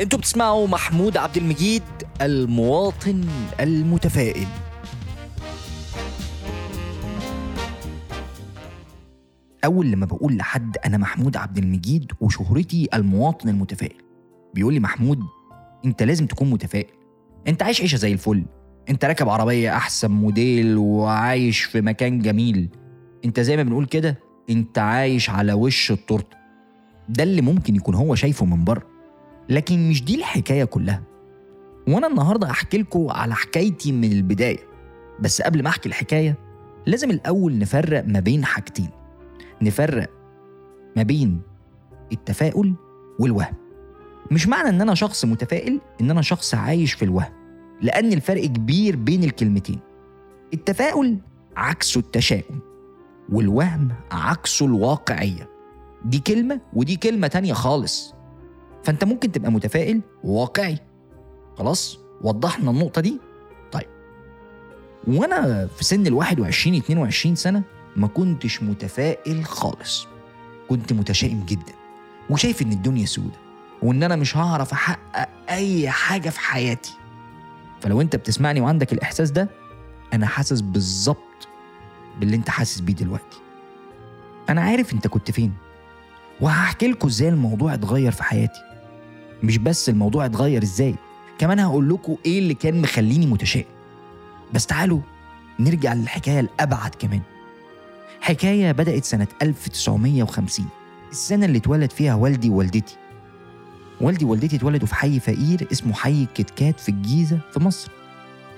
أنتوا بتسمعوا محمود عبد المجيد المواطن المتفائل. أول لما بقول لحد أنا محمود عبد المجيد وشهرتي المواطن المتفائل بيقول لي محمود أنت لازم تكون متفائل. أنت عايش عيشة زي الفل. أنت راكب عربية أحسن موديل وعايش في مكان جميل. أنت زي ما بنقول كده أنت عايش على وش التورتة. ده اللي ممكن يكون هو شايفه من بره. لكن مش دي الحكاية كلها. وأنا النهارده أحكي لكم على حكايتي من البداية. بس قبل ما أحكي الحكاية لازم الأول نفرق ما بين حاجتين. نفرق ما بين التفاؤل والوهم. مش معنى إن أنا شخص متفائل إن أنا شخص عايش في الوهم. لأن الفرق كبير بين الكلمتين. التفاؤل عكسه التشاؤم والوهم عكسه الواقعية. دي كلمة ودي كلمة تانية خالص. فأنت ممكن تبقى متفائل وواقعي. خلاص؟ وضحنا النقطة دي؟ طيب. وأنا في سن ال 21 22 سنة ما كنتش متفائل خالص. كنت متشائم جدا وشايف إن الدنيا سودة وإن أنا مش هعرف أحقق أي حاجة في حياتي. فلو أنت بتسمعني وعندك الإحساس ده أنا حاسس بالظبط باللي أنت حاسس بيه دلوقتي. أنا عارف أنت كنت فين. وهحكي لكم إزاي الموضوع اتغير في حياتي. مش بس الموضوع اتغير إزاي كمان هقول لكم إيه اللي كان مخليني متشائم. بس تعالوا نرجع للحكاية الأبعد كمان. حكاية بدأت سنة 1950 السنة اللي اتولد فيها والدي ووالدتي. والدي ووالدتي اتولدوا في حي فقير اسمه حي كتكات في الجيزة في مصر.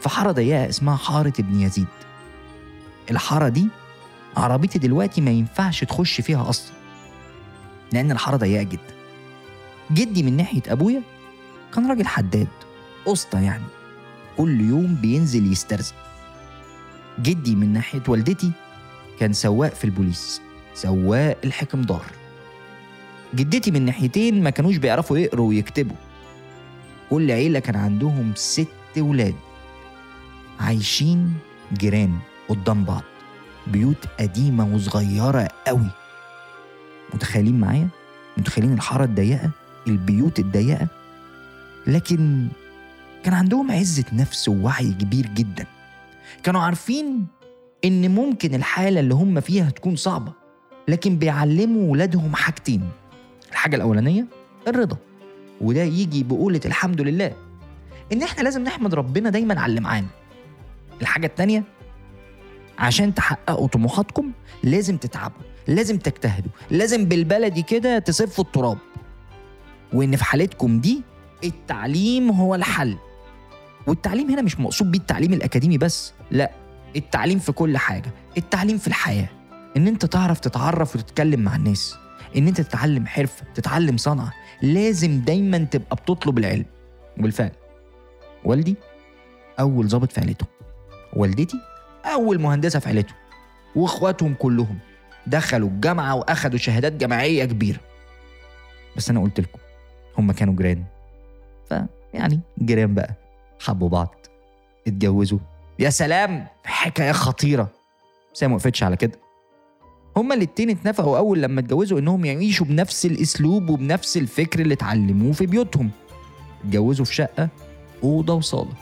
في حاره ضيقه اسمها حارة ابن يزيد. الحارة دي عربيتي دلوقتي ما ينفعش تخش فيها أصلا لأن الحارة ضيقة جدا. جدي من ناحية أبويا كان راجل حداد قسطة يعني كل يوم بينزل يسترزق جدي من ناحية والدتي كان سواق في البوليس سواق الحكمدار جدتي من ناحيتين ما كانوش بيعرفوا يقروا ويكتبوا كل عيلة كان عندهم ست ولاد عايشين جيران قدام بعض بيوت قديمة وصغيرة قوي متخيلين معايا؟ متخيلين الحارة الضيقة؟ البيوت الضيقة؟ لكن كان عندهم عزة نفس ووعي كبير جدا. كانوا عارفين إن ممكن الحالة اللي هم فيها تكون صعبة لكن بيعلموا ولادهم حاجتين. الحاجة الأولانية الرضا وده يجي بقولة الحمد لله. إن إحنا لازم نحمد ربنا دايما على اللي معانا. الحاجة التانية عشان تحققوا طموحاتكم لازم تتعبوا لازم تجتهدوا لازم بالبلدي كده تسفوا التراب. وإن في حالتكم دي التعليم هو الحل. والتعليم هنا مش مقصود بيه التعليم الأكاديمي بس لا التعليم في كل حاجة. التعليم في الحياة إن أنت تعرف تتعرف وتتكلم مع الناس إن أنت تتعلم حرفة تتعلم صنعة لازم دايما تبقى بتطلب العلم. وبالفعل والدي أول ضابط في عيلته. والدتي أول مهندسة في عيلته. وإخواتهم كلهم دخلوا الجامعة وأخدوا شهادات جامعية كبيرة. بس أنا قلت لكم هم كانوا جيران. فيعني جيران بقى حبوا بعض اتجوزوا. يا سلام! حكاية خطيرة. بس هي ما وقفتش على كده. هما الاتنين اتنفقوا أول لما اتجوزوا إنهم يعيشوا بنفس الأسلوب وبنفس الفكر اللي اتعلموه في بيوتهم. اتجوزوا في شقة أوضة وصالة.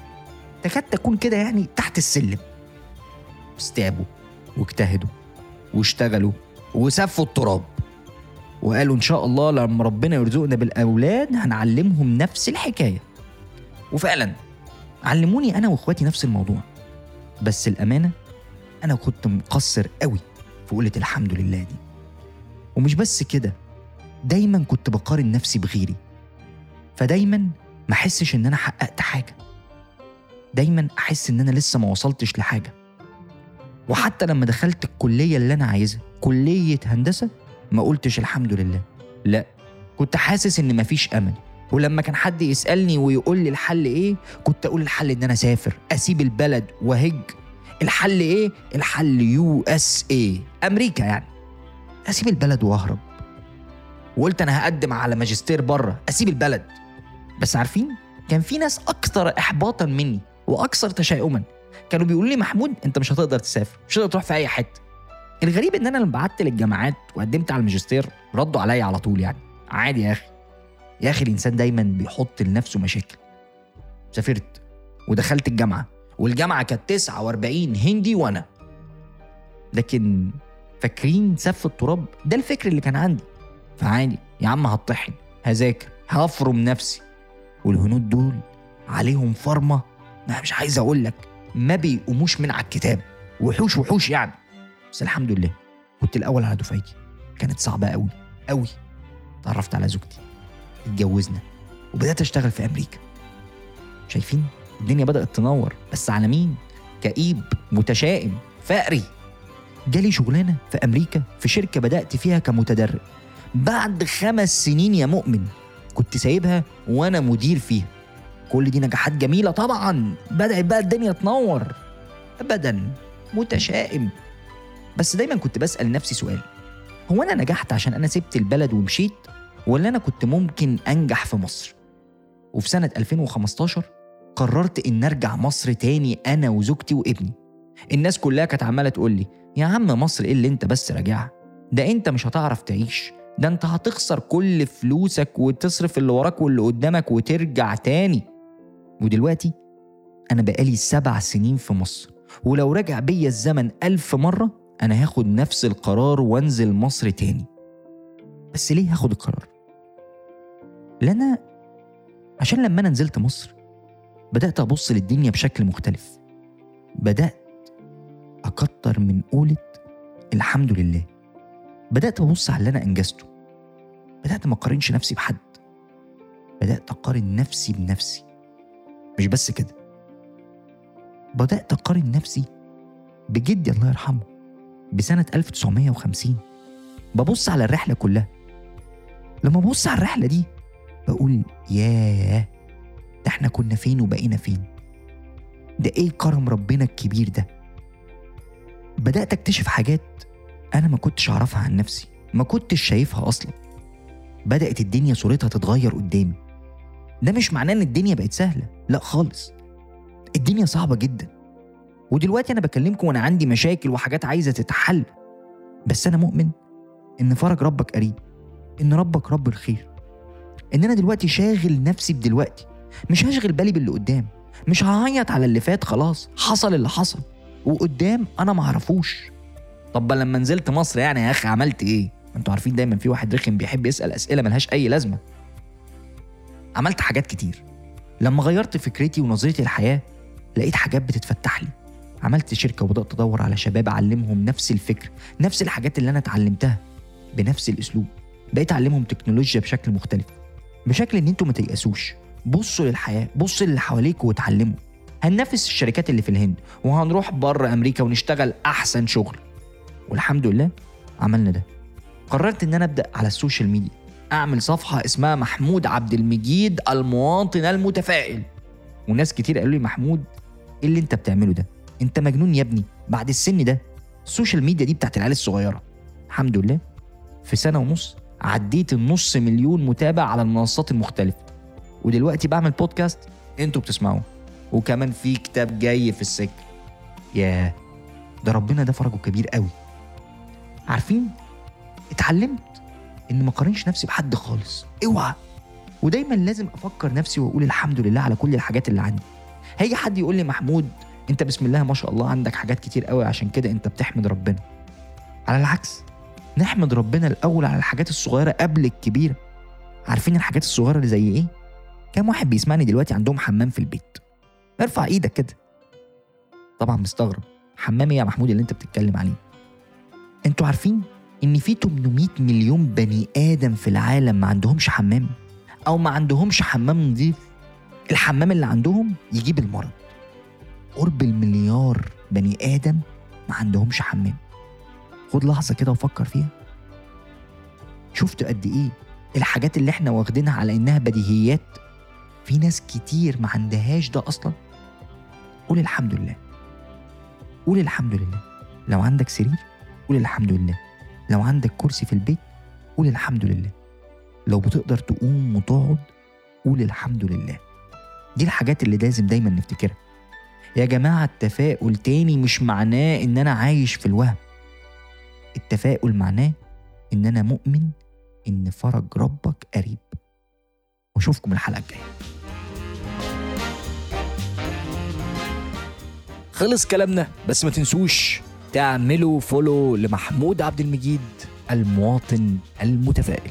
تكاد تكون كده يعني تحت السلم. بس تعبوا واجتهدوا واشتغلوا وسفوا التراب. وقالوا إن شاء الله لما ربنا يرزقنا بالأولاد هنعلمهم نفس الحكاية. وفعلا علموني أنا وإخواتي نفس الموضوع. بس الأمانة أنا كنت مقصر قوي في قولة الحمد لله دي. ومش بس كده دايما كنت بقارن نفسي بغيري. فدايما ما أحسش إن أنا حققت حاجة. دايما أحس إن أنا لسه ما وصلتش لحاجة. وحتى لما دخلت الكلية اللي أنا عايزها كلية هندسة ما قلتش الحمد لله. لا كنت حاسس إن مفيش أمل. ولما كان حد يسألني ويقول لي الحل إيه كنت أقول الحل إن أنا أسافر أسيب البلد وأهج. الحل إيه؟ الحل USA أمريكا يعني. أسيب البلد وأهرب. وقلت أنا هقدم على ماجستير بره أسيب البلد. بس عارفين كان في ناس أكثر احباطا مني وأكثر تشاؤما. كانوا بيقولوا لي محمود أنت مش هتقدر تسافر مش هتقدر تروح في أي حتة. الغريب إن أنا لما بعت للجامعات وقدمت على الماجستير ردوا عليا على طول يعني. عادي يا أخي. يا أخي الإنسان دايما بيحط لنفسه مشاكل. سافرت ودخلت الجامعة والجامعة كانت 49 هندي وأنا. لكن فاكرين سف التراب؟ ده الفكر اللي كان عندي. فعادي يا عم هطحن هذاكر هفرم نفسي. والهنود دول عليهم فرمة ما مش عايز أقول لك ما بيقوموش من على الكتاب. وحوش وحوش يعني. بس الحمد لله كنت الأول على دفعتي. كانت صعبة قوي قوي تعرفت على زوجتي. اتجوزنا وبدأت أشتغل في أمريكا. شايفين؟ الدنيا بدأت تنور بس على مين؟ كئيب متشائم فقري. جالي شغلانة في أمريكا في شركة بدأت فيها كمتدرب. بعد خمس سنين يا مؤمن كنت سايبها وأنا مدير فيها. كل دي نجاحات جميلة طبعا. بدأت بقى الدنيا تنور. ابدا متشائم. بس دايما كنت بسأل نفسي سؤال. هو أنا نجحت عشان أنا سبت البلد ومشيت ولا أنا كنت ممكن أنجح في مصر؟ وفي سنة 2015 قررت إن أرجع مصر تاني أنا وزوجتي وابني. الناس كلها كانت عمالة تقول لي يا عم مصر إيه اللي أنت بس راجعها؟ ده أنت مش هتعرف تعيش. ده أنت هتخسر كل فلوسك وتصرف اللي وراك واللي قدامك وترجع تاني. ودلوقتي أنا بقالي سبع سنين في مصر ولو رجع بيا الزمن ألف مرة أنا هاخد نفس القرار وأنزل مصر تاني. بس ليه هاخد القرار؟ لأن عشان لما أنا نزلت مصر بدأت أبص للدنيا بشكل مختلف. بدأت أكتر من قولة الحمد لله. بدأت أبص على اللي أنا أنجزته. بدأت ما أقارنش نفسي بحد. بدأت أقارن نفسي بنفسي. مش بس كده. بدأت أقارن نفسي بجدي الله يرحمه. بسنة 1950 ببص على الرحلة كلها. لما ببص على الرحلة دي بقول ياه! ده إحنا كنا فين وبقينا فين؟ ده إيه كرم ربنا الكبير ده؟ بدأت أكتشف حاجات أنا ما كنتش أعرفها عن نفسي ما كنتش شايفها أصلا. بدأت الدنيا صورتها تتغير قدامي. ده مش معناه إن الدنيا بقت سهلة لأ خالص. الدنيا صعبة جدا. ودلوقتي أنا بكلمكم وأنا عندي مشاكل وحاجات عايزة تتحل بس أنا مؤمن إن فرج ربك قريب إن ربك رب الخير. إن أنا دلوقتي شاغل نفسي بدلوقتي مش هشغل بالي باللي قدام مش هعيط على اللي فات خلاص حصل اللي حصل وقدام أنا معرفوش طب لما نزلت مصر يعني يا أخي عملت إيه؟ أنتوا عارفين دايما في واحد رخم بيحب يسأل أسئلة ملهاش أي لازمة. عملت حاجات كتير. لما غيرت فكرتي ونظرتي للحياة لقيت حاجات بتتفتح لي. عملت شركة وبدأت أدور على شباب أعلمهم نفس الفكر نفس الحاجات اللي أنا اتعلمتها بنفس الأسلوب. بقيت أعلمهم تكنولوجيا بشكل مختلف بشكل إن أنتوا ما تيأسوش. بصوا للحياة بصوا للي حواليكوا واتعلموا. هننافس الشركات اللي في الهند وهنروح بره أمريكا ونشتغل أحسن شغل. والحمد لله عملنا ده. قررت إن أنا أبدأ على ال social media. أعمل صفحة اسمها محمود عبد المجيد المواطن المتفائل. وناس كتير قالوا لي محمود إيه اللي أنت بتعمله ده؟ انت مجنون يا ابني. بعد السن ده ال social media دي بتاعت العيال الصغيرة. الحمد لله. في سنة ونص عديت النص مليون متابع على المنصات المختلفة. ودلوقتي بعمل بودكاست أنتوا بتسمعوه. وكمان في كتاب جاي في السكة. ياه ده ربنا ده فرجه كبير قوي. عارفين؟ اتعلمت إن ما أقارنش نفسي بحد خالص. اوعى. ودايما لازم أفكر نفسي وأقول الحمد لله على كل الحاجات اللي عندي. هيجي حد يقول لي محمود انت بسم الله ما شاء الله عندك حاجات كتير قوي عشان كده انت بتحمد ربنا. على العكس نحمد ربنا الأول على الحاجات الصغيرة قبل الكبيرة. عارفين الحاجات الصغيرة اللي زي إيه؟ كام واحد بيسمعني دلوقتي عندهم حمام في البيت. ارفع إيدك كده. طبعا مستغرب. حمام إيه يا محمود اللي انت بتتكلم عليه؟ أنتوا عارفين إن في 800 مليون بني آدم في العالم ما عندهمش حمام؟ أو ما عندهمش حمام نظيف الحمام اللي عندهم يجيب المرض. قرب المليار بني آدم ما عندهمش حمام. خد لحظة كده وفكر فيها. شفت قد إيه الحاجات اللي إحنا واخدينها على إنها بديهيات؟ في ناس كتير ما عندهاش ده أصلا. قول الحمد لله. قول الحمد لله. لو عندك سرير قول الحمد لله. لو عندك كرسي في البيت قول الحمد لله. لو بتقدر تقوم وتقعد قول الحمد لله. دي الحاجات اللي لازم دايما نفتكرها. يا جماعة التفاؤل تاني مش معناه إن أنا عايش في الوهم. التفاؤل معناه إن أنا مؤمن إن فرج ربك قريب. وأشوفكم الحلقة الجاية. خلص كلامنا بس ما تنسوش تعملوا فولو لمحمود عبد المجيد المواطن المتفائل.